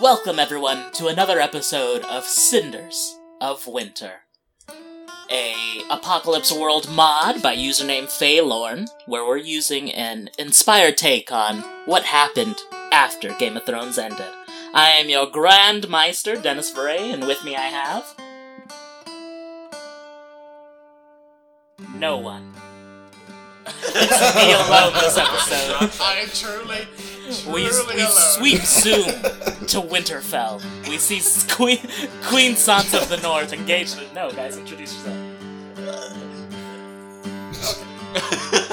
Welcome, everyone, to another episode of Cinders of Winter, a Apocalypse World mod by username Faylorn, where we're using an inspired take on what happened after Game of Thrones ended. I am your Grand Maester, Dennis Veray, and with me I have. No one. it's me alone this episode. I truly, We, we sweep soon to Winterfell. We see Queen Queen Sansa of the North engaged in. No, guys, introduce yourself.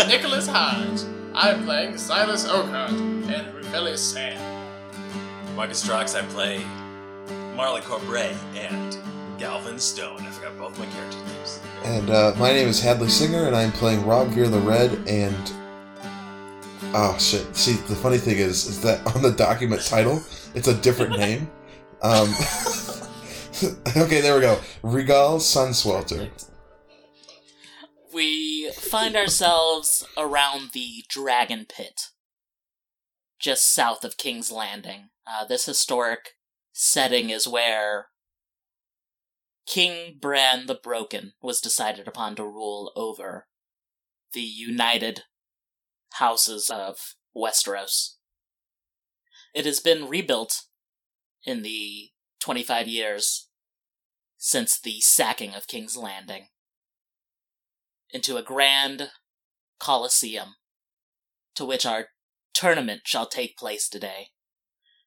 Nicholas Hodge. I'm playing Silas Oakheart and Rufelius Sand. Marcus Strox, I play Marley Corbray and Galvin Stone. I forgot both my character names. And uh, my name is Hadley Singer, and I'm playing Rogvir the Red. And oh shit! See, the funny thing is, is that on the document title, it's a different name. Um, okay, there we go. Regal Sunswelter. We find ourselves around the Dragon Pit, just south of King's Landing. Uh, this historic setting is where King Bran the Broken was decided upon to rule over the united houses of Westeros. It has been rebuilt in the 25 years since the sacking of King's Landing into a grand coliseum to which our tournament shall take place today.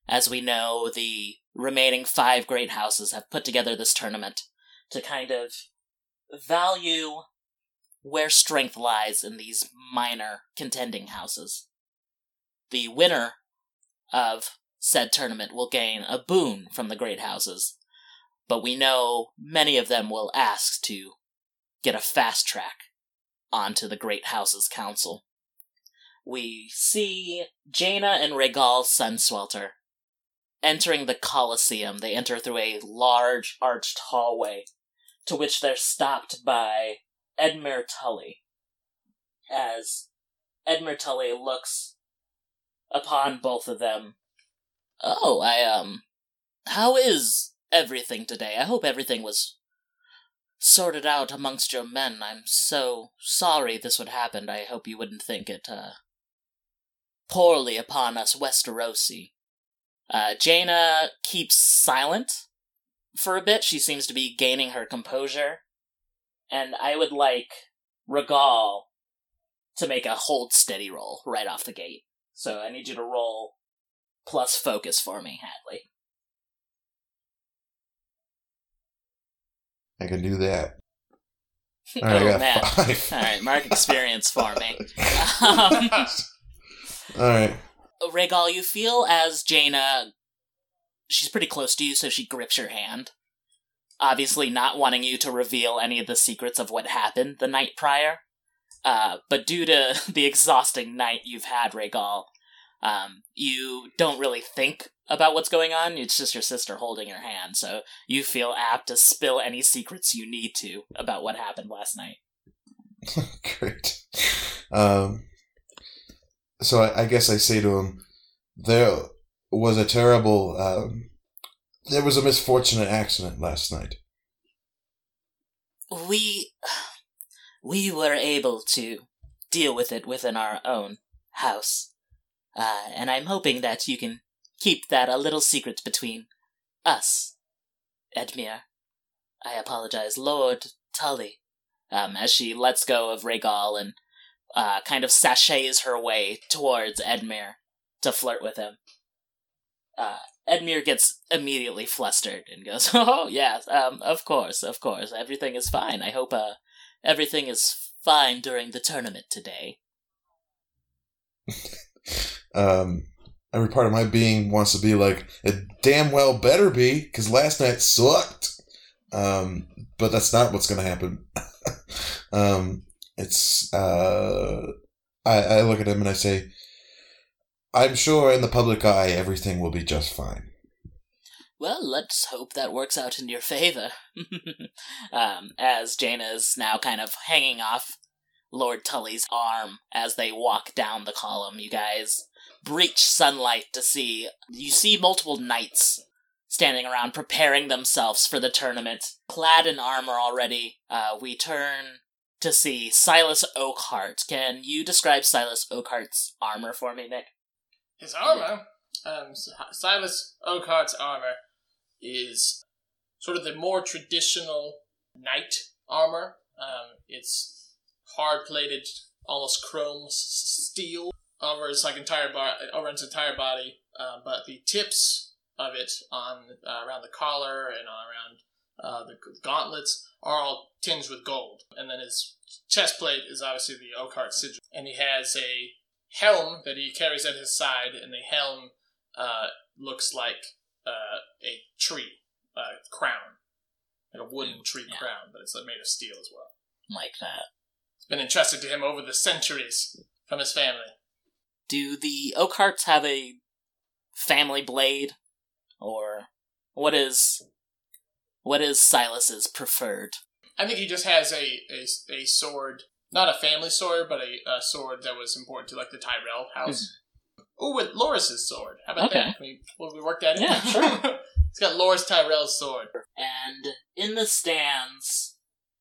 As we know, the remaining five great houses have put together this tournament to kind of value where strength lies in these minor contending houses. The winner of said tournament will gain a boon from the great houses, but we know many of them will ask to get a fast track onto the Great House's council. We see Jaina and Regal Sunswelter entering the Colosseum. They enter through a large arched hallway, to which they're stopped by Edmure Tully. As Edmure Tully looks upon both of them. Oh, I, um, how is everything today? I hope everything was sorted out amongst your men. I'm so sorry this would happen. I hope you wouldn't think it, uh, poorly upon us Westerosi. Uh, Jaina keeps silent for a bit. She seems to be gaining her composure. And I would like Regal to make a hold steady roll right off the gate. So I need you to roll plus focus for me, Hadley. I can do that. All oh, I got man. five. Alright, mark experience for me. Um, All right. Regal, you feel as Jaina, she's pretty close to you, so she grips your hand. Obviously, not wanting you to reveal any of the secrets of what happened the night prior. Uh, but due to the exhausting night you've had, Regal, um, you don't really think about what's going on. It's just your sister holding your hand, so you feel apt to spill any secrets you need to about what happened last night. Great. Um, so I, I guess I say to him, there was a terrible, um, there was a misfortunate accident last night. we we were able to deal with it within our own house uh, and i'm hoping that you can keep that a little secret between us edmure i apologize. Lord tully um, as she lets go of regal and uh, kind of sashays her way towards edmure to flirt with him. Uh, Edmure gets immediately flustered and goes, "Oh yes, um, of course, of course, everything is fine. I hope uh, everything is fine during the tournament today." Um, every part of my being wants to be like, it damn well better be, because last night sucked. Um, but that's not what's going to happen. um, it's, uh, I, I look at him and I say, I'm sure in the public eye everything will be just fine. Well, let's hope that works out in your favor. um, as Jaina is now kind of hanging off Lord Tully's arm as they walk down the column, you guys breach sunlight to see. You see multiple knights standing around preparing themselves for the tournament, clad in armor already. Uh, we turn to see Silas Oakheart. Can you describe Silas Oakheart's armor for me, Nick? His armor, um, Silas Oakheart's armor, is sort of the more traditional knight armor. Um, it's hard plated, almost chrome steel over his like entire bar- over his entire body, uh, but the tips of it on uh, around the collar and around uh, the gauntlets are all tinged with gold, and then his chest plate is obviously the Oakheart sigil, and he has a helm that he carries at his side, and the helm uh, looks like uh, a tree uh, crown, like a wooden tree Yeah. crown, but it's made of steel as well. Like that. It's been entrusted to him over the centuries from his family. Do the Oakhearts have a family blade? Or what is what is Silas's preferred? I think he just has a a, a sword, not a family sword, but a, a sword that was important to like the Tyrell house. Oh, with Loras's sword. How about. Okay. that? Can we, will we work that in? Yeah, sure. He's got Loras Tyrell's sword. And in the stands,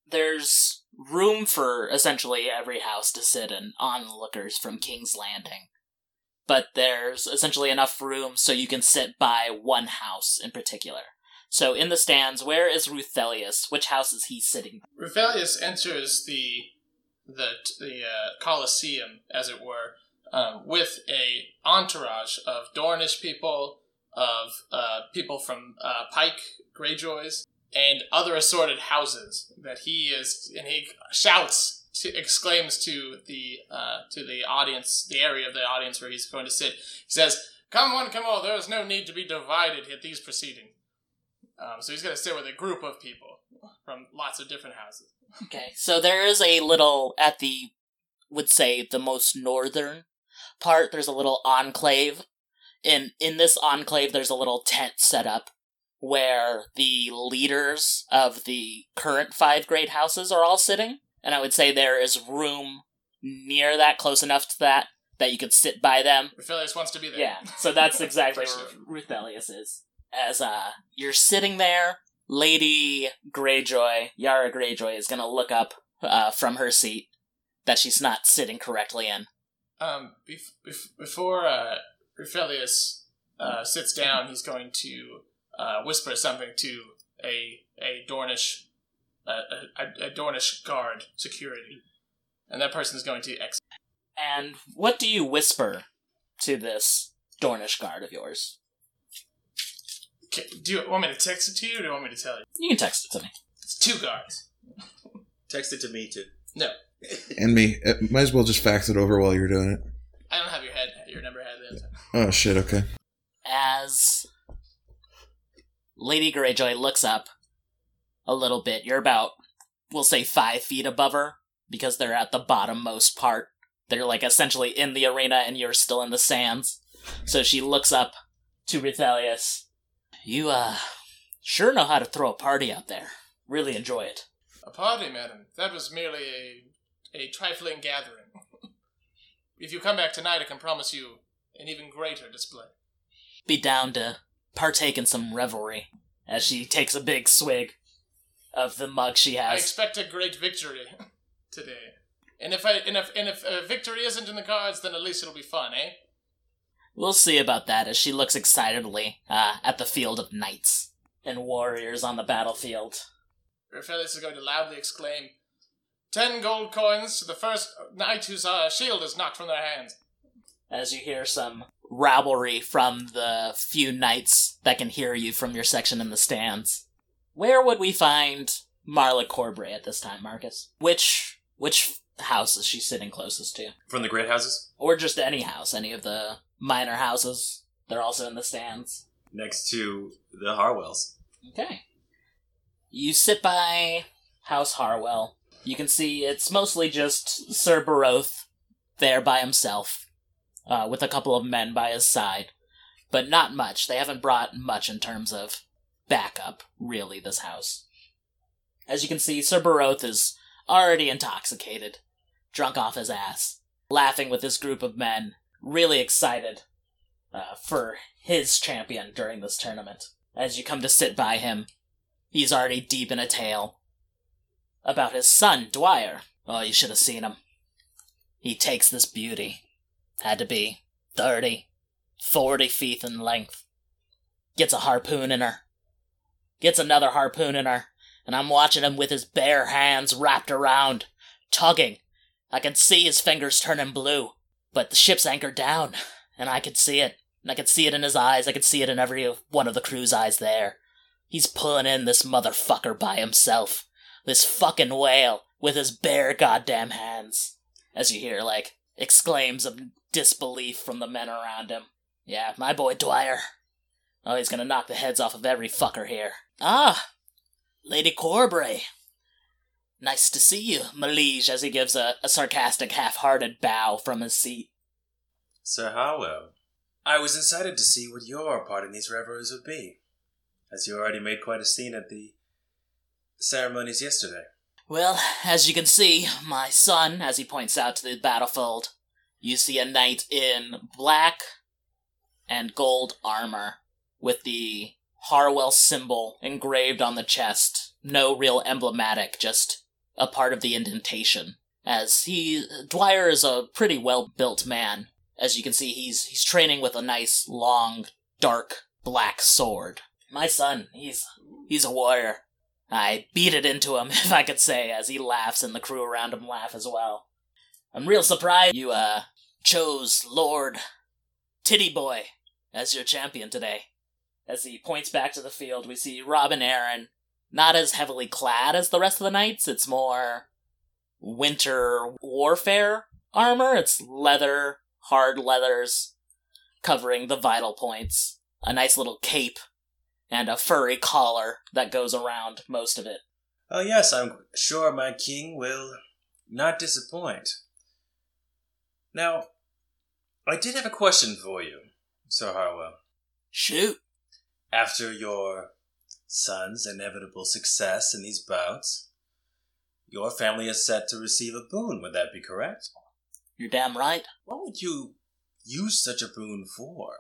there's room for essentially every house to sit in onlookers from King's Landing. But there's essentially enough room so you can sit by one house in particular. So in the stands, where is Ruthelius? Which house is he sitting? Ruthelius enters the the the uh, Colosseum, as it were, um, with a entourage of Dornish people, of uh, people from uh, Pike Greyjoys, and other assorted houses that he is, and he shouts, to, exclaims to the uh, to the audience, the area of the audience where he's going to sit. He says, "Come one, come all. There is no need to be divided at these proceedings." Um, so he's going to sit with a group of people from lots of different houses. Okay, so there is a little at the would say the most northern part. There's a little enclave. In in this enclave, there's a little tent set up where the leaders of the current five great houses are all sitting, and I would say there is room near that, close enough to that that you could sit by them. Ruthelius wants to be there. Yeah, so that's exactly where. Ruthelius is. As uh, you're sitting there, Lady Greyjoy, Yara Greyjoy, is gonna look up uh, from her seat that she's not sitting correctly in. Um, bef- bef- before uh, Ruthelius uh, sits down, he's going to uh, whisper something to a a Dornish uh, a, a, a Dornish guard security, and that person is going to exit. And what do you whisper to this Dornish guard of yours? Okay, do you want me to text it to you, or do you want me to tell you? You can text it to me. It's two guys. Text it to me too. No, And me. Uh, Might as well just fax it over while you're doing it. I don't have your head. Your number head. There. Oh shit. Okay. As Lady Greyjoy looks up a little bit, you're about, we'll say, five feet above her because they're at the bottommost part. They're like essentially in the arena and you're still in the sands. So she looks up to Rithelius. You, uh, sure know how to throw a party out there. Really enjoy it. A party, madam. That was merely a a trifling gathering. if you come back tonight, I can promise you an even greater display. Be down to partake in some revelry as she takes a big swig of the mug she has. I expect a great victory today. And if I and if and if uh, victory isn't in the cards, then at least it'll be fun, eh? We'll see about that as she looks excitedly uh, at the field of knights and warriors on the battlefield. Raphaelis is going to loudly exclaim, Ten gold coins to the first knight whose uh, shield is knocked from their hands. As you hear some rabblery from the few knights that can hear you from your section in the stands. Where would we find Marla Corbray at this time, Marcus? Which which house is she sitting closest to? From the great houses? Or just any house, any of the minor houses. They're also in the stands. Next to the Harwells. Okay. You sit by House Harwell. You can see it's mostly just Sir Baroth there by himself, uh, with a couple of men by his side. But not much. They haven't brought much in terms of backup, really, this house. As you can see, Sir Baroth is already intoxicated, drunk off his ass, laughing with this group of men, really excited uh, for his champion during this tournament. As you come to sit by him, he's already deep in a tale about his son, Dwyer. Oh, you should have seen him. He takes this beauty. Had to be 30, 40 feet in length. Gets a harpoon in her. Gets another harpoon in her. And I'm watching him with his bare hands wrapped around, tugging. I can see his fingers turning blue. But the ship's anchored down, and I could see it. And I could see it in his eyes. I could see it in every one of the crew's eyes there. He's pulling in this motherfucker by himself. This fucking whale with his bare goddamn hands. As you hear, like, exclaims of disbelief from the men around him. Yeah, my boy Dwyer. Oh, he's gonna knock the heads off of every fucker here. Ah, Lady Corbray. Nice to see you, Malige, as he gives a, a sarcastic, half hearted bow from his seat. Sir Harwell, I was excited to see what your part in these revelries would be, as you already made quite a scene at the ceremonies yesterday. Well, as you can see, my son, as he points out to the battlefield, you see a knight in black and gold armor with the Harwell symbol engraved on the chest. No real emblematic, just a part of the indentation. As he Dwyer is a pretty well built man. As you can see, he's he's training with a nice long dark black sword. My son, he's he's a warrior. I beat it into him, if I could say, as he laughs and the crew around him laugh as well. I'm real surprised you uh chose Lord Titty Boy as your champion today. As he points back to the field, we see Robin Arryn not as heavily clad as the rest of the knights. It's more winter warfare armor. It's leather, hard leathers, covering the vital points. A nice little cape, and a furry collar that goes around most of it. Oh, yes, I'm sure my king will not disappoint. Now, I did have a question for you, Sir Harwell. Shoot. After your son's inevitable success in these bouts, your family is set to receive a boon. Would that be correct? You're damn right. What would you use such a boon for?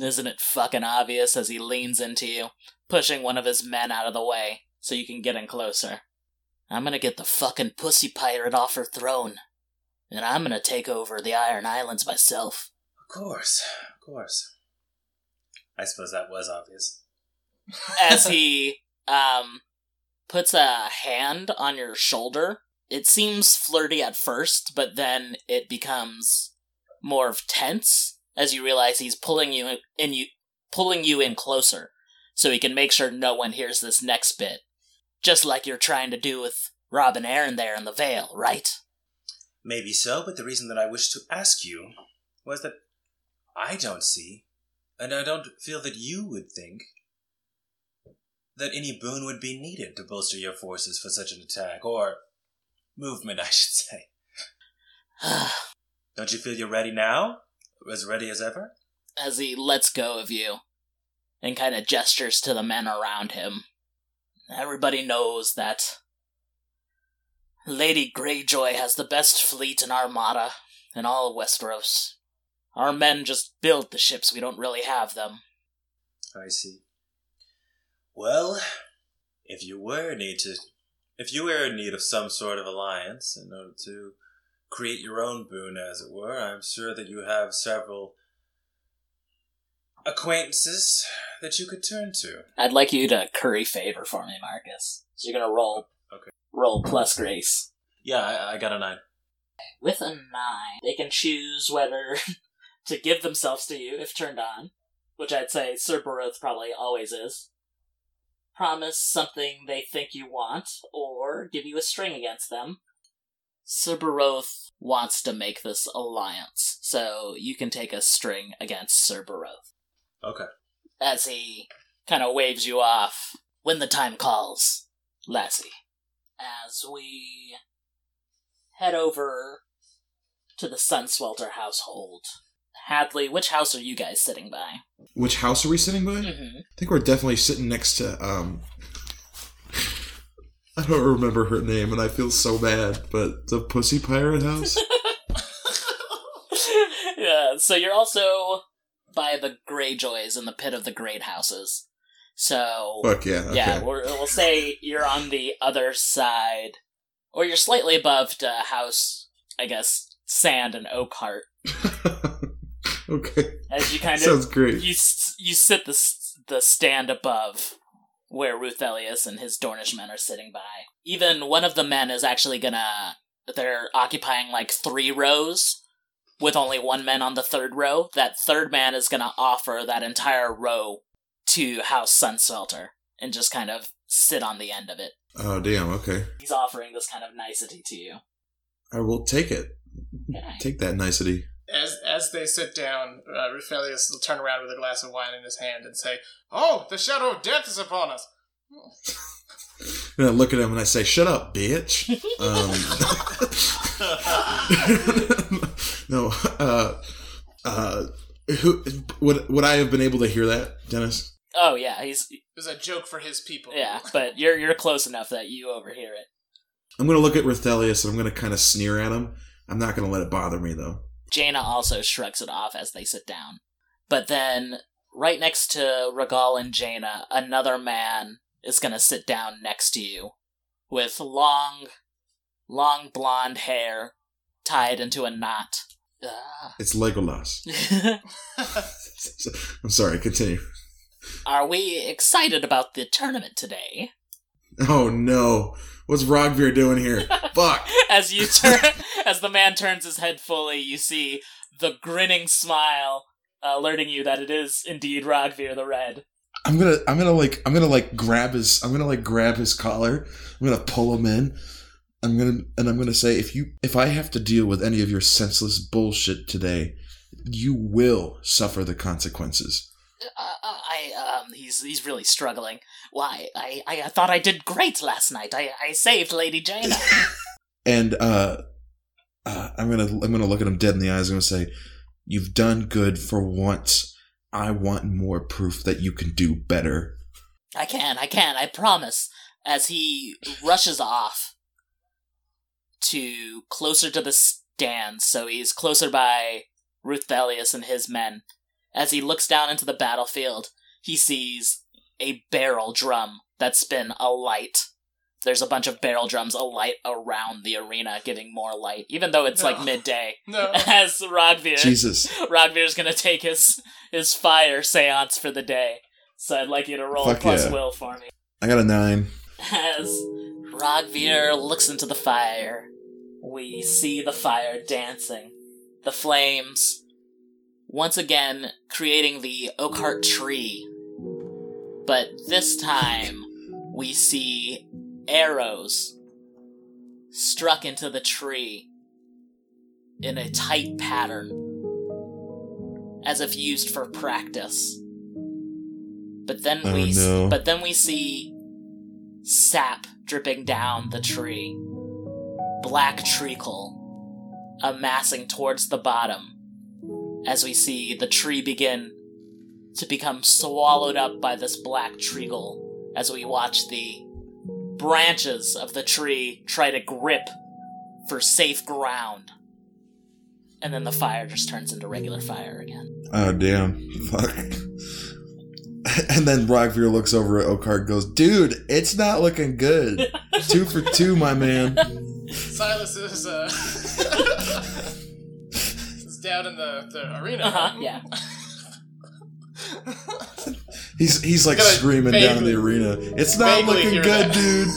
Isn't it fucking obvious as he leans into you, pushing one of his men out of the way so you can get in closer? I'm gonna get the fucking pussy pirate off her throne, and I'm gonna take over the Iron Islands myself. Of course, of course. I suppose that was obvious. As he um puts a hand on your shoulder, it seems flirty at first, but then it becomes more of tense as you realize he's pulling you in you pulling you in closer so he can make sure no one hears this next bit. Just like you're trying to do with Robin Arryn there in the Vale, right? Maybe so, but the reason that I wished to ask you was that I don't see, and I don't feel that you would think, that any boon would be needed to bolster your forces for such an attack, or movement, I should say. Don't you feel you're ready now? As ready as ever? as he lets go of you and kind of gestures to the men around him. Everybody knows that Lady Greyjoy has the best fleet and armada in all of Westeros. Our men just build the ships, we don't really have them. I see. Well, if you were in need to, if you were in need of some sort of alliance in order to create your own boon, as it were, I'm sure that you have several acquaintances that you could turn to. I'd like you to curry favor for me, Marcus. So you're gonna roll. Okay. Roll plus grace. Yeah, I, I got a nine. With a nine, they can choose whether to give themselves to you if turned on, which I'd say Sir Baroth probably always is. Promise something they think you want, or give you a string against them. Sir Baroth wants to make this alliance, so you can take a string against Sir Baroth. Okay. As he kind of waves you off when the time calls, Lassie. As we head over to the Sunswelter household. Hadley, which house are you guys sitting by? Which house are we sitting by? Mm-hmm. I think we're definitely sitting next to um I don't remember her name and I feel so bad, but the Pussy Pirate House? yeah, so you're also by the Greyjoys in the pit of the Great Houses. So Fuck yeah. Okay. yeah, we're, we'll say you're on the other side, or you're slightly above the house. I guess Sand and Oakheart okay. as you kind of Sounds great. you you sit the the stand above where Ruth Elias and his Dornish men are sitting by. Even one of the men is actually gonna they're occupying like three rows with only one man on the third row. That third man is gonna offer that entire row to House Sunswelter and just kind of sit on the end of it. Oh damn. Okay. He's offering this kind of nicety to you. I will take it. Okay. Take that nicety. As as they sit down, uh, Rufelius will turn around with a glass of wine in his hand and say, "Oh, the shadow of death is upon us." And I look at him and I say, "Shut up, bitch." Um, no. Uh, uh, who would would I have been able to hear that, Dennis? Oh yeah, he's It was a joke for his people. yeah, but you're you're close enough that you overhear it. I'm gonna look at Rithelius and I'm gonna kind of sneer at him. I'm not gonna let it bother me though. Jaina also shrugs it off as they sit down. But then, right next to Regal and Jaina, another man is gonna sit down next to you with long, long blonde hair tied into a knot. Ah. It's Legolas. I'm sorry. Continue. Are we excited about the tournament today? Oh no! What's Rogvir doing here? Fuck! As you turn, as the man turns his head fully, you see the grinning smile uh, alerting you that it is indeed Rogvir the Red. I'm gonna, I'm gonna like, I'm gonna like grab his, I'm gonna like grab his collar. I'm gonna pull him in. I'm gonna, and I'm gonna say, if you, if I have to deal with any of your senseless bullshit today, you will suffer the consequences. Uh, uh, I um, he's he's really struggling. Why? I, I I thought I did great last night. I I saved Lady Jaina. And uh, uh, I'm gonna, I'm gonna look at him dead in the eyes. I'm gonna say, you've done good for once. I want more proof that you can do better. I can, I can, I promise. As he rushes off to closer to the stands, so he's closer by Ruth Thelius and his men. As he looks down into the battlefield, he sees a barrel drum that's been alight. There's a bunch of barrel drums alight around the arena, giving more light, even though it's like midday. No. As Rogvir, Jesus. Rogvir's gonna take his his fire seance for the day. So I'd like you to roll Fuck plus yeah. will for me. I got a nine. As Rogvir looks into the fire, we see the fire dancing. The flames, once again, creating the Oakheart tree. But this time, we see arrows struck into the tree in a tight pattern, as if used for practice. But then Oh, we, no. but then we see sap dripping down the tree, black treacle amassing towards the bottom, as we see the tree begin to become swallowed up by this black treacle, as we watch the branches of the tree try to grip for safe ground. And then the fire just turns into regular fire again. Oh damn! Fuck. And then Rogvir looks over at Oakheart, and goes, "Dude, it's not looking good. two for two, my man." Silas is uh, is down in the, the arena. Uh-huh, yeah. He's he's like Gotta screaming down in the arena. It's not looking good, that. dude.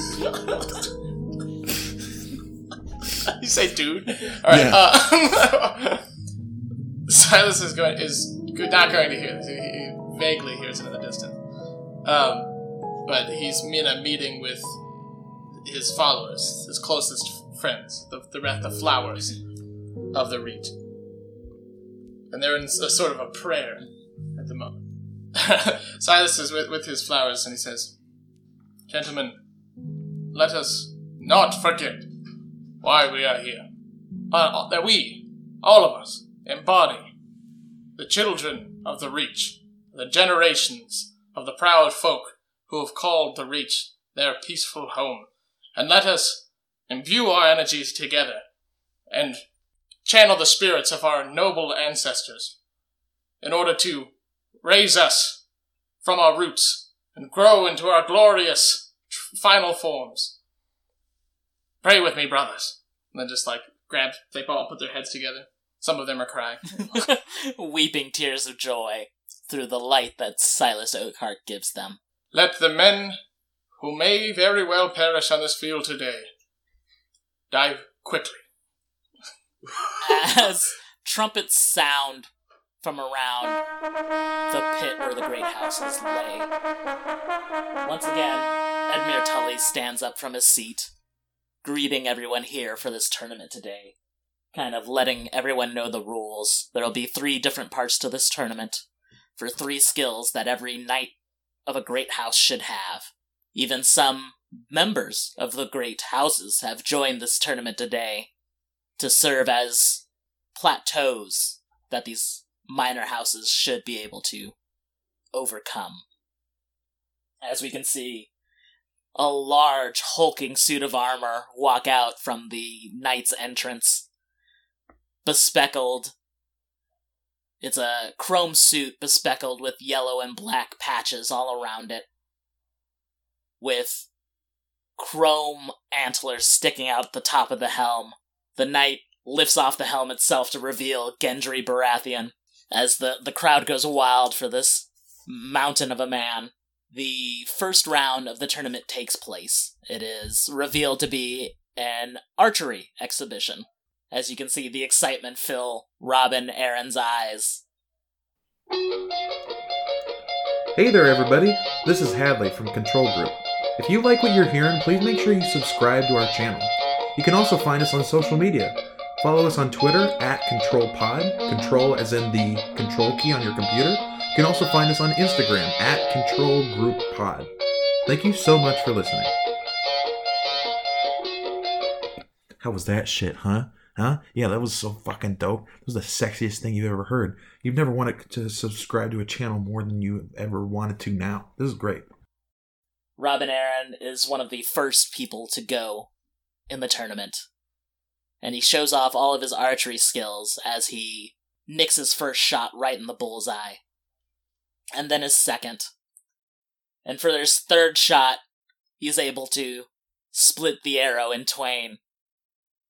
you say, dude. All right. Yeah. Uh, Silas is going is go- not going to hear this. He, he vaguely hears it in the distance. Um, but he's in a meeting with his followers, his closest friends, the the, re- the flowers of the reed, and they're in a sort of a prayer at the moment. Silas is with, with his flowers, and he says, "Gentlemen, let us not forget why we are here. Uh, that we, all of us, embody the children of the Reach, the generations of the proud folk who have called the Reach their peaceful home. And let us imbue our energies together and channel the spirits of our noble ancestors in order to raise us from our roots and grow into our glorious final forms. Pray with me, brothers. And then just like grab, they all put their heads together. Some of them are crying. Weeping tears of joy through the light that Silas Oakheart gives them. Let the men who may very well perish on this field today die quickly. As trumpets sound from around the pit where the great houses lay. Once again, Edmure Tully stands up from his seat, greeting everyone here for this tournament today. Kind of letting everyone know the rules. There'll be three different parts to this tournament for three skills that every knight of a great house should have. Even some members of the great houses have joined this tournament today to serve as plateaus that these minor houses should be able to overcome. As we can see, a large hulking suit of armor walk out from the knight's entrance, bespeckled. It's a chrome suit bespeckled with yellow and black patches all around it, with chrome antlers sticking out the top of the helm. The knight lifts off the helm itself to reveal Gendry Baratheon as the, the crowd goes wild for this mountain of a man. The first round of the tournament takes place. It is revealed to be an archery exhibition. As you can see, the excitement fill Robin Arryn's eyes. Hey there, everybody. This is Hadley from Control Group. If you like what you're hearing, please make sure you subscribe to our channel. You can also find us on social media. Follow us on Twitter at ControlPod, control as in the control key on your computer. You can also find us on Instagram at Control Group Pod. Thank you so much for listening. How was that shit, huh? Huh? Yeah, that was so fucking dope. It was the sexiest thing you've ever heard. You've never wanted to subscribe to a channel more than you ever wanted to now. This is great. Robin Arryn is one of the first people to go in the tournament. And he shows off all of his archery skills as he nicks his first shot right in the bullseye. And then his second. And for his third shot, he's able to split the arrow in twain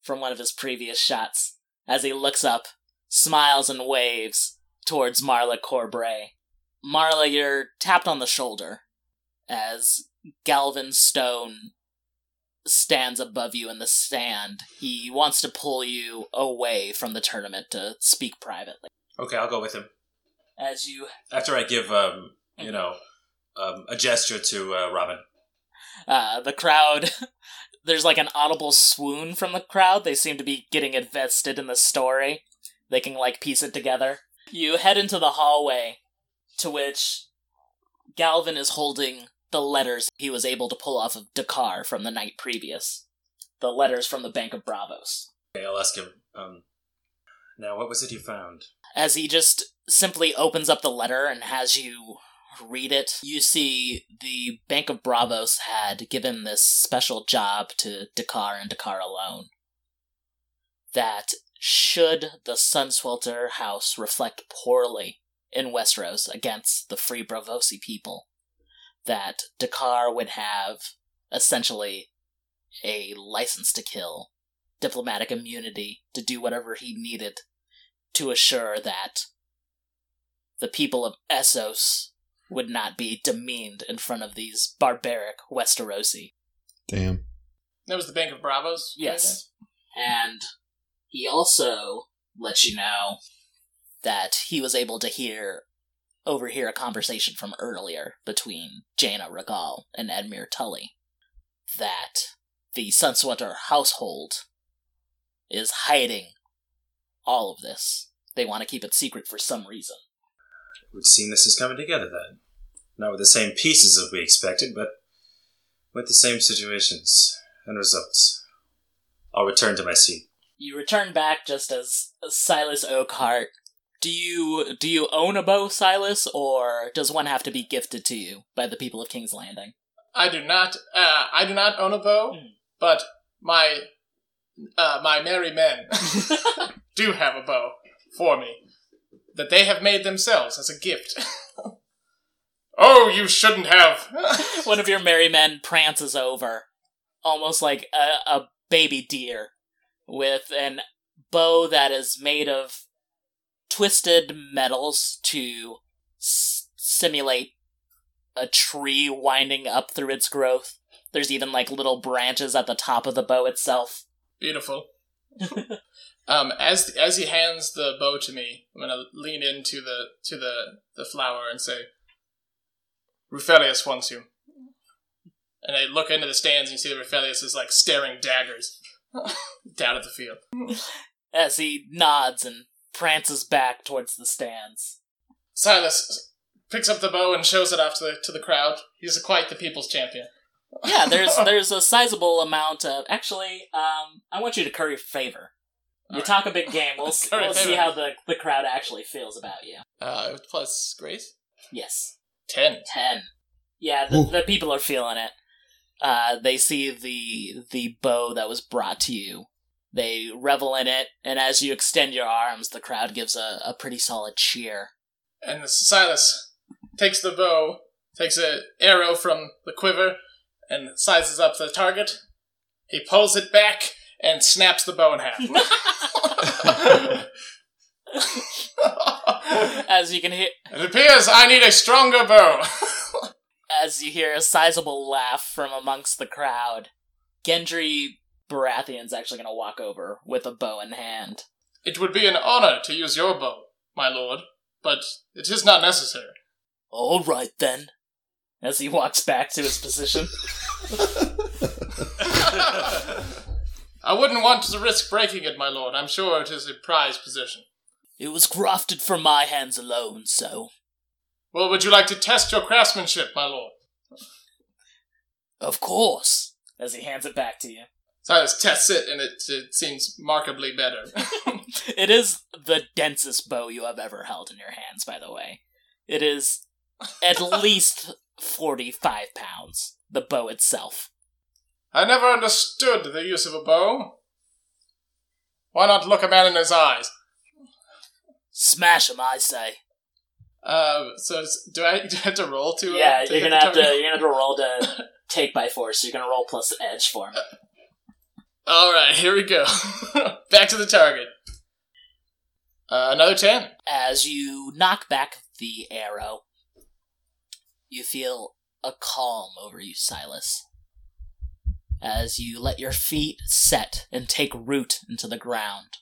from one of his previous shots as he looks up, smiles, and waves towards Marla Corbray. Marla, you're tapped on the shoulder as Galvin Stone stands above you in the stand. He wants to pull you away from the tournament to speak privately. Okay, I'll go with him. As you After I give, um, you know, um, a gesture to uh, Robin. uh, the crowd there's like an audible swoon from the crowd they seem to be getting invested in the story they can like piece it together you head into the hallway to which galvin is holding the letters he was able to pull off of dakar from the night previous the letters from the bank of braavos Okay, I'll ask him. Um, now, what was it you found? as he just simply opens up the letter and has you read it, you see the Bank of Braavos had given this special job to Dakar and Dakar alone. That should the Sunswelter house reflect poorly in Westeros against the Free Braavosi people, that Dakar would have essentially a license to kill, diplomatic immunity to do whatever he needed to assure that the people of Essos would not be demeaned in front of these barbaric Westerosi. Damn. That was the Bank of Braavos. Yes. And he also lets you know that he was able to hear overhear a conversation from earlier between Jaina Regal and Edmure Tully that the Sunswelter household is hiding all of this. They want to keep it secret for some reason. It would seem this is coming together then. Not with the same pieces as we expected, but with the same situations and results. I'll return to my seat. You return back just as Silas Oakheart. Do you do you own a bow, Silas, or does one have to be gifted to you by the people of King's Landing? I do not. Uh, I do not own a bow, Hmm. but my uh, my merry men do have a bow for me. that they have made themselves as a gift. oh, you shouldn't have. One of your merry men prances over, almost like a, a baby deer, with an bow that is made of twisted metals to s- simulate a tree winding up through its growth. There's even like little branches at the top of the bow itself. Beautiful. um, as as he hands the bow to me, I'm gonna lean into the to the the flower and say, "Rufelius wants you." And I look into the stands and you see that Rufelius is like staring daggers down at the field. As he nods and prances back towards the stands. Silas picks up the bow and shows it off to the to the crowd. He's quite the people's champion. Yeah, there's there's a sizable amount of actually. Um, I want you to curry favor. You Alright. talk a big game. We'll, s- we'll see how the the crowd actually feels about you. Uh, plus grace Yes, ten. ten. Yeah, the, the people are feeling it. Uh, they see the the bow that was brought to you. They revel in it, and as you extend your arms, the crowd gives a, a pretty solid cheer. And Silas takes the bow, takes an arrow from the quiver, and sizes up the target. He pulls it back and snaps the bow in half. As you can hear, it appears I need a stronger bow. as you hear a sizable laugh from amongst the crowd, Gendry Baratheon's actually going to walk over with a bow in hand. it would be an honor to use your bow, my lord, but it is not necessary. All right then. As he walks back to his position. I wouldn't want to risk breaking it, my lord. I'm sure it is a prized position. It was crafted from my hands alone, so. Well, would you like to test your craftsmanship, my lord? Of course. As he hands it back to you. Silas tests it, and it, it seems markedly better. It is the densest bow you have ever held in your hands, by the way. It is at least 45 pounds, the bow itself. I never understood the use of a bow. Why not look a man in his eyes? Smash him, I say. Uh, so it's- do I, do I have to roll to? uh, Yeah, to you're gonna have to you're gonna have to roll to take by force. So you're gonna roll plus edge for him. All right, here we go. back to the target. Uh, another ten. As you knock back the arrow, you feel a calm over you, Silas. As you let your feet set and take root into the ground,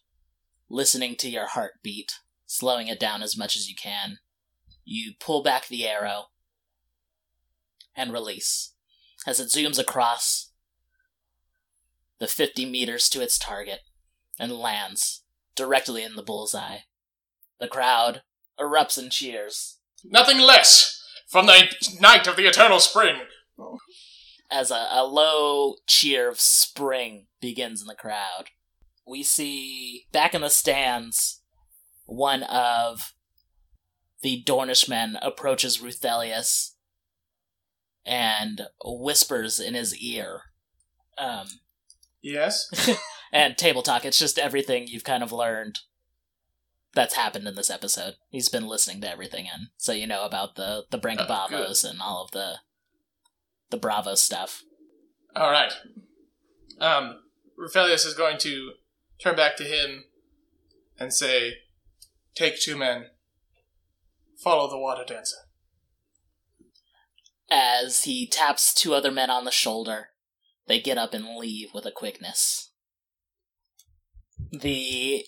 listening to your heartbeat, slowing it down as much as you can, you pull back the arrow and release. As it zooms across the 50 meters to its target and lands directly in the bullseye. The crowd erupts in cheers Nothing less from the night of the eternal spring. as a, a low cheer of spring begins in the crowd. We see back in the stands one of the Dornishmen approaches Ruthelius and whispers in his ear. Um, Yes. and table talk, it's just everything you've kind of learned that's happened in this episode. He's been listening to everything and so you know about the the Brancabavos and all of the the Bravo stuff. All right. Um, Rufelius is going to turn back to him and say, "Take two men. Follow the water dancer." As he taps two other men on the shoulder, they get up and leave with a quickness. The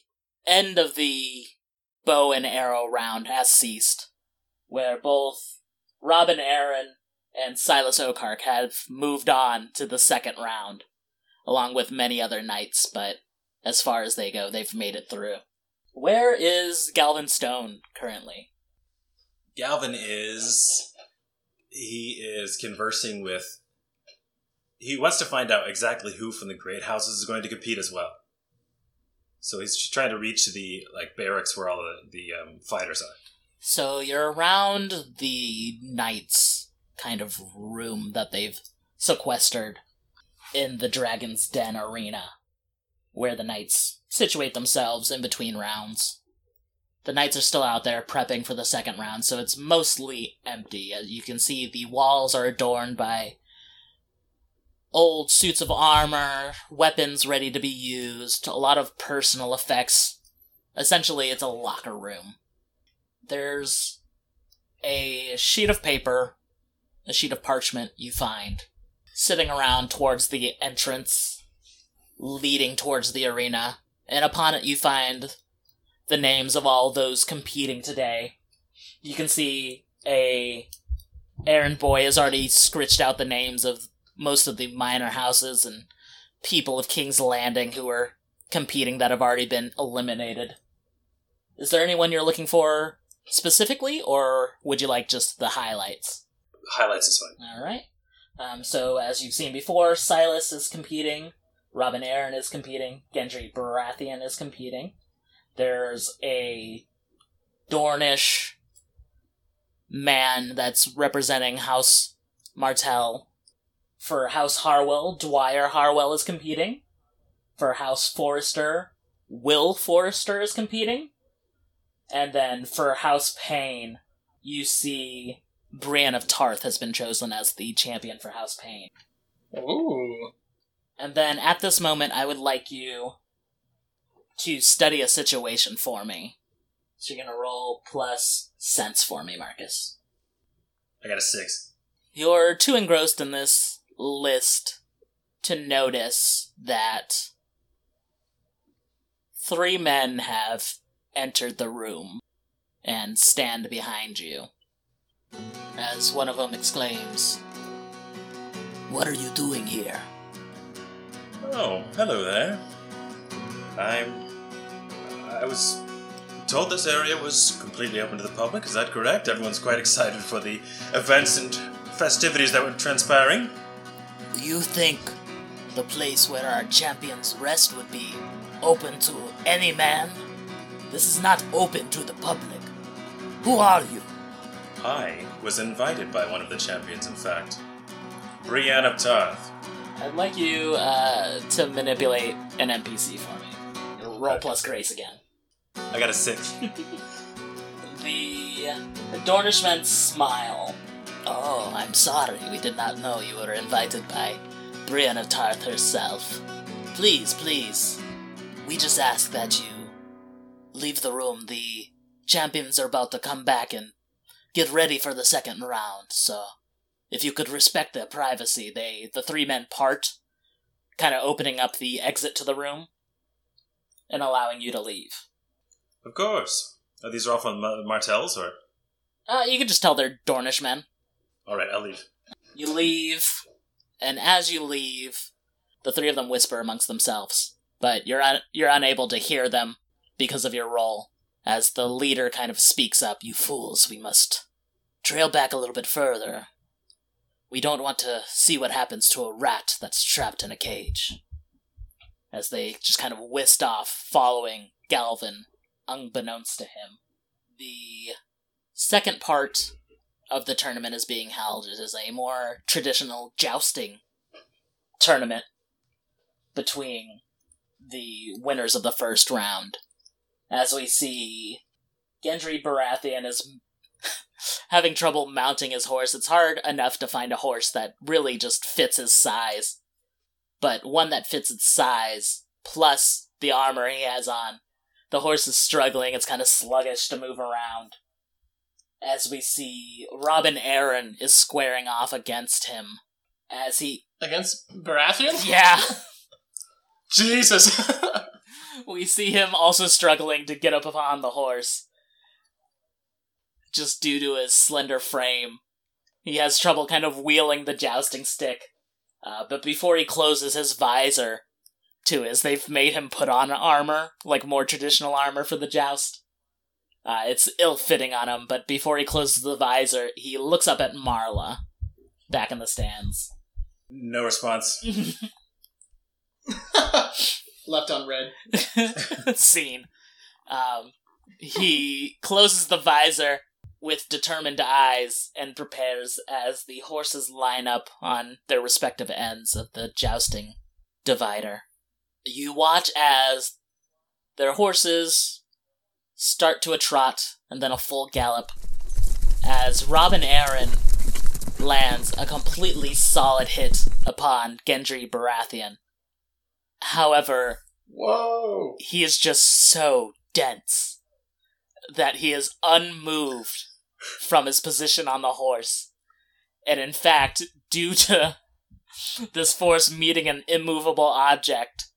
end of the bow and arrow round has ceased, where both Robin Arryn and Silas Oakheart have moved on to the second round, along with many other knights, but as far as they go, they've made it through. Where is Galvin Stone currently? Galvin is he is conversing with he wants to find out exactly who from the great houses is going to compete as well. So he's trying to reach the like barracks where all the, the um, fighters are. So you're around the knights kind of room that they've sequestered in the Dragon's Den arena, where the knights situate themselves in between rounds. The knights are still out there prepping for the second round, so it's mostly empty. As you can see, the walls are adorned by old suits of armor, weapons ready to be used, a lot of personal effects. Essentially, it's a locker room. There's a sheet of paper, a sheet of parchment you find, sitting around towards the entrance, leading towards the arena, and upon it you find the names of all those competing today. You can see a errand boy has already scritched out the names of most of the minor houses and people of King's Landing who are competing that have already been eliminated. Is there anyone you're looking for specifically, or would you like just the highlights? Highlights is fine. All right. Um, so as you've seen before, Silas is competing. Robin Arryn is competing. Gendry Baratheon is competing. There's a Dornish man that's representing House Martell. For House Harwell, Dwyer Harwell is competing. For House Forrester, Will Forrester is competing. And then for House Payne, you see Brienne of Tarth has been chosen as the champion for House Payne. Ooh. And then at this moment, I would like you to study a situation for me. So you're gonna roll plus sense for me, Marcus. I got a six. You're too engrossed in this list to notice that three men have entered the room and stand behind you. As one of them exclaims, What are you doing here? Oh, hello there. I'm. I was told this area was completely open to the public. Is that correct? Everyone's quite excited for the events and festivities that were transpiring. You think the place where our champions rest would be open to any man? This is not open to the public. Who are you? I was invited by one of the champions, in fact. Brienne of Tarth. I'd like you uh, to manipulate an NPC for me. Roll plus grace again. I got a six. The Dornishman smile. Oh, I'm sorry. We did not know you were invited by Brienne of Tarth herself. Please, please. We just ask that you leave the room. The champions are about to come back and get ready for the second round, so if you could respect their privacy, they the three men part, kind of opening up the exit to the room and allowing you to leave. of course. Are these all from Ma- Martell's, or? Uh, you can just tell they're Dornish men. Alright, I'll leave. You leave, and as you leave, the three of them whisper amongst themselves, but you're un- you're unable to hear them because of your role. As the leader kind of speaks up, "You fools, we must trail back a little bit further. We don't want to see what happens to a rat that's trapped in a cage." As they just kind of whisked off, following Galvin, unbeknownst to him. The second part of the tournament is being held. It is a more traditional jousting tournament between the winners of the first round. As we see, Gendry Baratheon is having trouble mounting his horse. It's hard enough to find a horse that really just fits his size, but one that fits its size, plus the armor he has on. The horse is struggling, it's kind of sluggish to move around as we see Robin Arryn is squaring off against him as he Against Baratheon? yeah. Jesus. we see him also struggling to get up upon the horse. Just due to his slender frame. He has trouble kind of wheeling the jousting stick. Uh, but before he closes his visor to his they've made him put on armor like more traditional armor for the joust uh, it's ill-fitting on him but before he closes the visor he looks up at marla back in the stands No response. Left on red. scene. Um, he closes the visor with determined eyes and prepares as the horses line up on their respective ends of the jousting divider. You watch as their horses start to a trot and then a full gallop as Robin Arryn lands a completely solid hit upon Gendry Baratheon. However, Whoa! he is just so dense that he is unmoved from his position on the horse. And in fact, due to this force meeting an immovable object,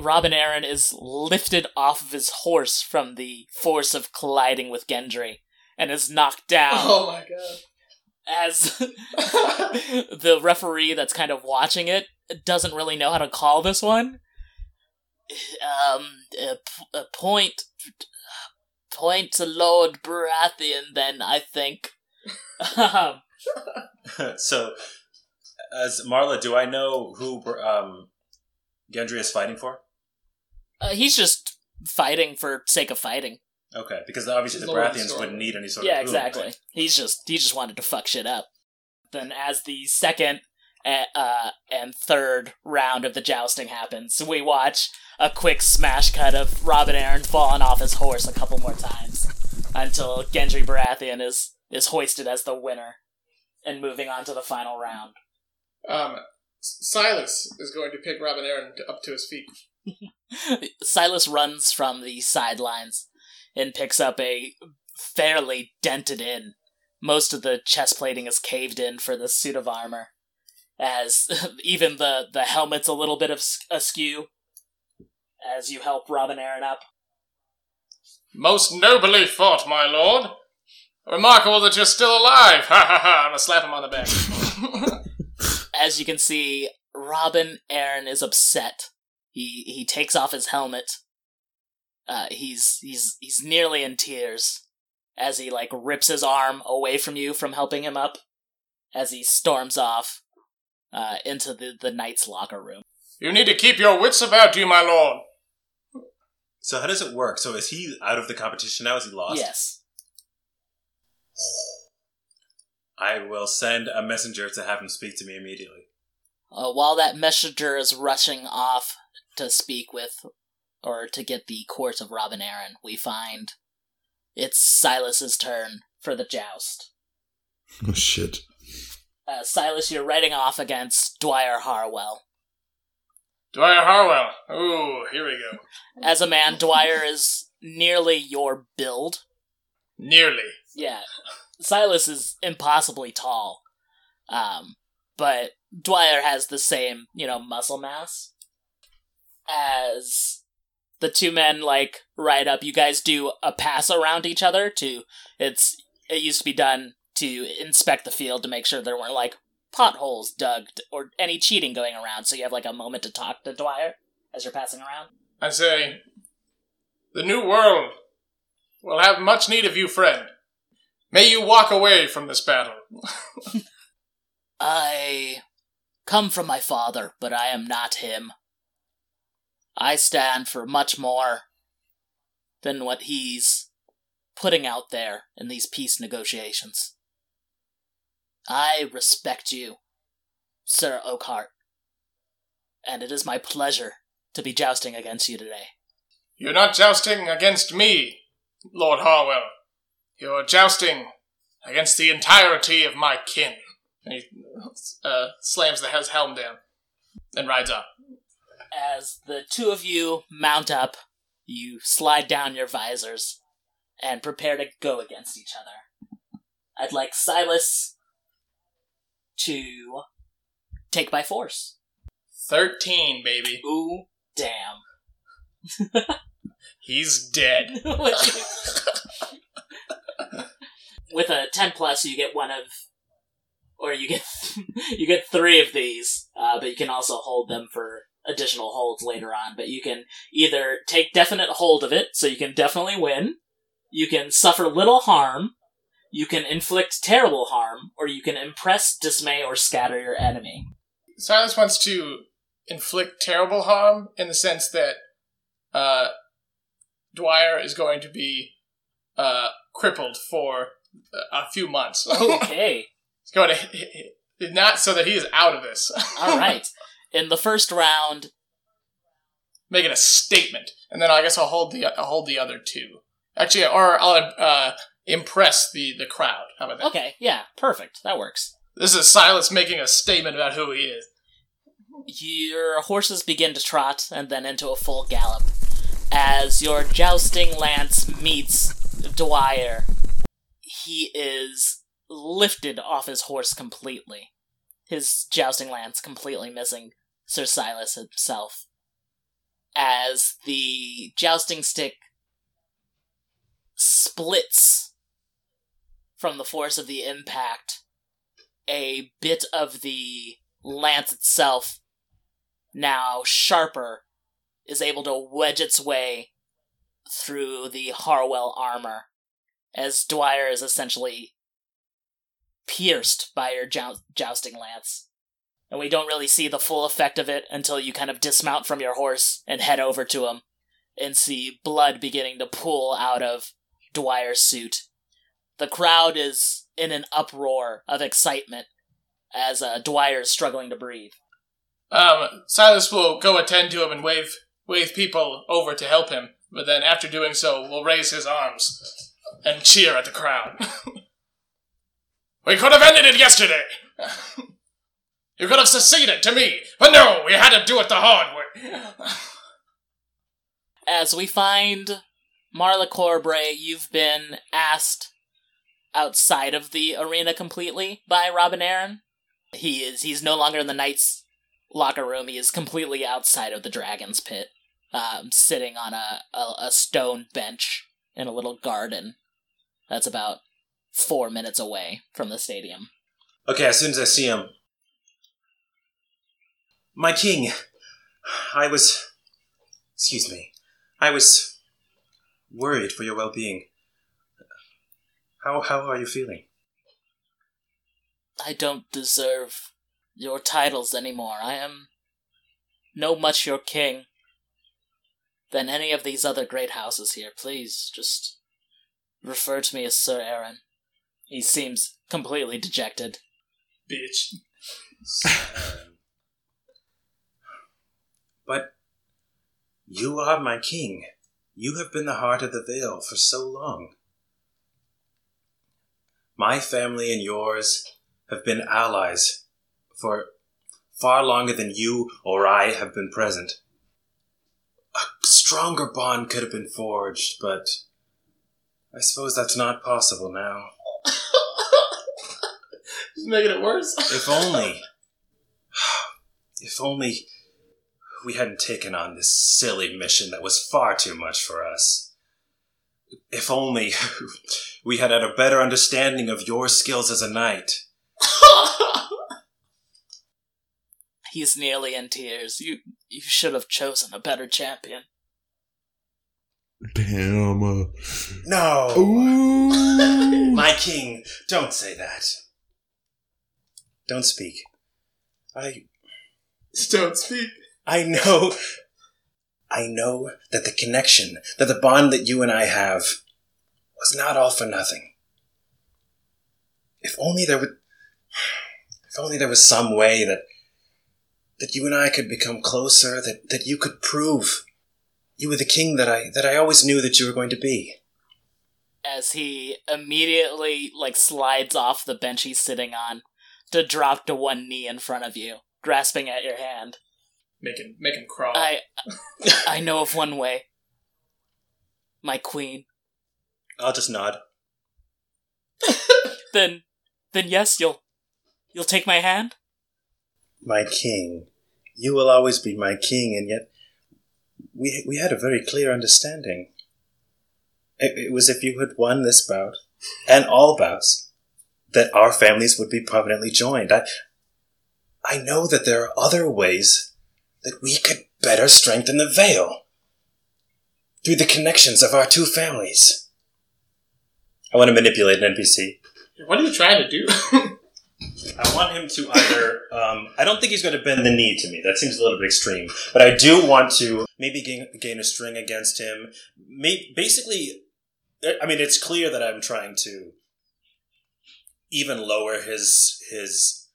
Robin Arryn is lifted off of his horse from the force of colliding with Gendry and is knocked down Oh my god. as the referee that's kind of watching it doesn't really know how to call this one. Um, a, p- a point, point to Lord Baratheon. Then I think. Um, so, as Marla, do I know who um, Gendry is fighting for? Uh, he's just fighting for sake of fighting. Okay, because obviously the Lord the Baratheons Storm. wouldn't need any sort yeah, of boon, exactly. right? He's just he just wanted to fuck shit up. Then, as the second uh, uh, and third round of the jousting happens, we watch a quick smash cut of Robin Arryn falling off his horse a couple more times until Gendry Baratheon is is hoisted as the winner and moving on to the final round. Um, Silas is going to pick Robin Arryn up to his feet. Silas runs from the sidelines and picks up a fairly dented in. Most of the chest plating is caved in for the suit of armor, as even the, the helmet's a little bit of askew. As you help Robin Arryn up, Most nobly fought, my lord. Remarkable that you're still alive. Ha ha ha! I'm gonna slap him on the back. as you can see, Robin Arryn is upset. He he takes off his helmet. Uh, he's he's he's nearly in tears as he like rips his arm away from you from helping him up. As he storms off uh, into the the knight's locker room. you need to keep your wits about you, my lord. So how does it work? So is he out of the competition now? Is he lost? Yes. I will send a messenger to have him speak to me immediately. Uh, while that messenger is rushing off to speak with or to get the court of Robin Arryn, we find it's Silas's turn for the joust. Oh shit. Uh, Silas, you're riding off against Dwyer Harwell. Dwyer Harwell. Ooh, here we go. As a man, Dwyer is nearly your build. Nearly. Yeah, Silas is impossibly tall, um, but Dwyer has the same, you know, muscle mass. As the two men like ride up, you guys do a pass around each other to. It's it used to be done to inspect the field to make sure there weren't like potholes dug or any cheating going around. So you have like a moment to talk to Dwyer as you're passing around. I say, the new world will have much need of you, friend. May you walk away from this battle. I come from my father, but I am not him. I stand for much more than what he's putting out there in these peace negotiations. I respect you, Sir Oakheart, and it is my pleasure to be jousting against you today. You're not jousting against me, Lord Harwell. You're jousting against the entirety of my kin. And he uh, slams the his helm down and rides up. As the two of you mount up, you slide down your visors and prepare to go against each other. I'd like Silas to take by force. 13, baby. Ooh, damn. He's dead. With a 10 plus, you get one of. Or you get you get three of these, uh, but you can also hold them for additional holds later on. But you can either take definite hold of it, so you can definitely win. You can suffer little harm. You can inflict terrible harm, or you can impress, dismay, or scatter your enemy. Silas wants to inflict terrible harm in the sense that uh, Dwyer is going to be uh, crippled for a few months. Okay, He's going to not so that he is out of this. all right. In the first round, making a statement, and then I guess I'll hold the I'll hold the other two. Actually, or I'll uh, impress the the crowd. How about that? Okay, yeah, perfect. That works. This is Silas making a statement about who he is. Your horses begin to trot and then into a full gallop as your jousting lance meets Dwyer. He is lifted off his horse completely, his jousting lance completely missing Sir Silas himself. As the jousting stick splits from the force of the impact, a bit of the lance itself, now sharper, is able to wedge its way through the Harwell armor, as Dwyer is essentially pierced by your jou- jousting lance. And we don't really see the full effect of it until you kind of dismount from your horse and head over to him and see blood beginning to pool out of Dwyer's suit. The crowd is in an uproar of excitement as uh, Dwyer is struggling to breathe. Um, Silas will go attend to him and wave wave people over to help him, but then after doing so, will raise his arms and cheer at the crowd. we could have ended it yesterday. you could have seceded to me, but no, we had to do it the hard way. As we find Marla Corbray, you've been asked outside of the arena completely by Robin Arryn. He is he's no longer in the Knights locker room. He is completely outside of the Dragon's Pit, um, sitting on a, a, a stone bench in a little garden. That's about four minutes away from the stadium. Okay, as soon as I see him. My king, I was. Excuse me. I was worried for your well being. How, how are you feeling? I don't deserve your titles anymore. I am no much your king than any of these other great houses here. Please, just refer to me as Sir Arryn. He seems completely dejected. Bitch. But you are my king. You have been the heart of the Vale for so long. My family and yours have been allies for far longer than you or I have been present. A stronger bond could have been forged, but I suppose that's not possible now. Just making it worse. If only. If only we hadn't taken on this silly mission that was far too much for us. If only we had had a better understanding of your skills as a knight. He's nearly in tears. You you should have chosen a better champion. Damn. Uh, No! ooh. My king, don't say that. Don't speak. I Don't speak. I know. I know that the connection, that the bond that you and I have, was not all for nothing. If only there would. If only there was some way that. that you and I could become closer, that, that you could prove you were the king that I that I always knew that you were going to be. As he immediately like slides off the bench he's sitting on to drop to one knee in front of you, grasping at your hand. Make him make him crawl. I I know of one way. My queen. I'll just nod. Then then yes, you'll you'll take my hand? My king, you will always be my king, and yet we we had a very clear understanding. It, it was if you had won this bout and all bouts that our families would be permanently joined. I I know that there are other ways that we could better strengthen the Vale through the connections of our two families. I want to manipulate an NPC. what are you trying to do? I want him to either. Um, I don't think he's going to bend the knee to me. That seems a little bit extreme. But I do want to maybe gain, gain a string against him. May, basically, I mean, it's clear that I'm trying to even lower his his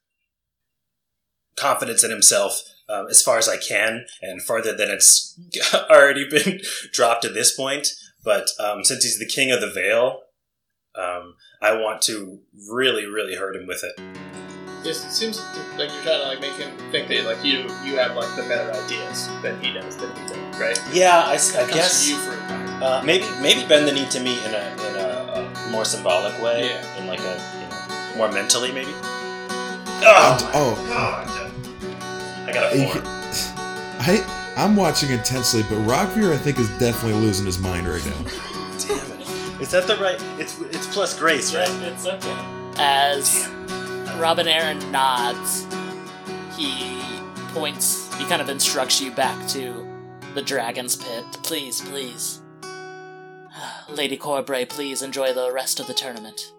confidence in himself um, as far as I can, and farther than it's already been dropped at this point. But um, since he's the king of the Vale, um, I want to really, really hurt him with it. Yes, it seems like you're trying to like make him think that like you you have like the better ideas than he does, than he does, right? Yeah, I, Comes guess. you for advice. Uh, maybe maybe bend the knee to me in a in a, a more symbolic way, Yeah. in like a you know more mentally maybe. Oh, oh, God. I got a four. I I'm watching intensely, but Rogvir I think is definitely losing his mind right now. Damn it! Is that the right? It's it's plus grace, right? It's okay. As Robin Arryn nods, he points, he kind of instructs you back to the dragon's pit. Please, please. Lady Corbray, please enjoy the rest of the tournament.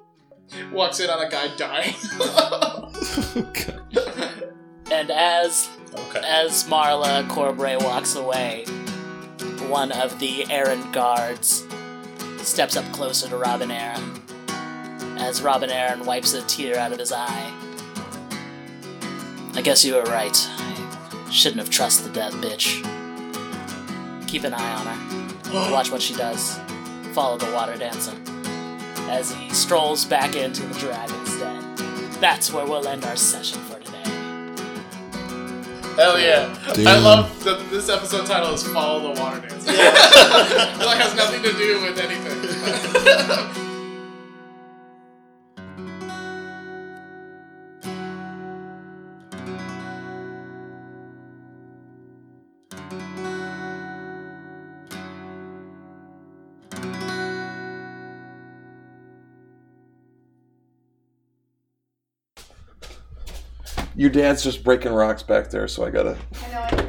Walks in on a guy dying. Oh, and as Okay. as Marla Corbray walks away, one of the Arryn guards steps up closer to Robin Arryn. As Robin Arryn wipes a tear out of his eye. I guess you were right. I shouldn't have trusted that bitch. Keep an eye on her. Watch what she does. Follow the water dancer. As he strolls back into the dragon's den. That's where we'll end our session. Hell yeah! I love that this episode title is "Follow the Water Dance." it like has nothing to do with anything. Your dad's just breaking rocks back there, so I gotta. I know. I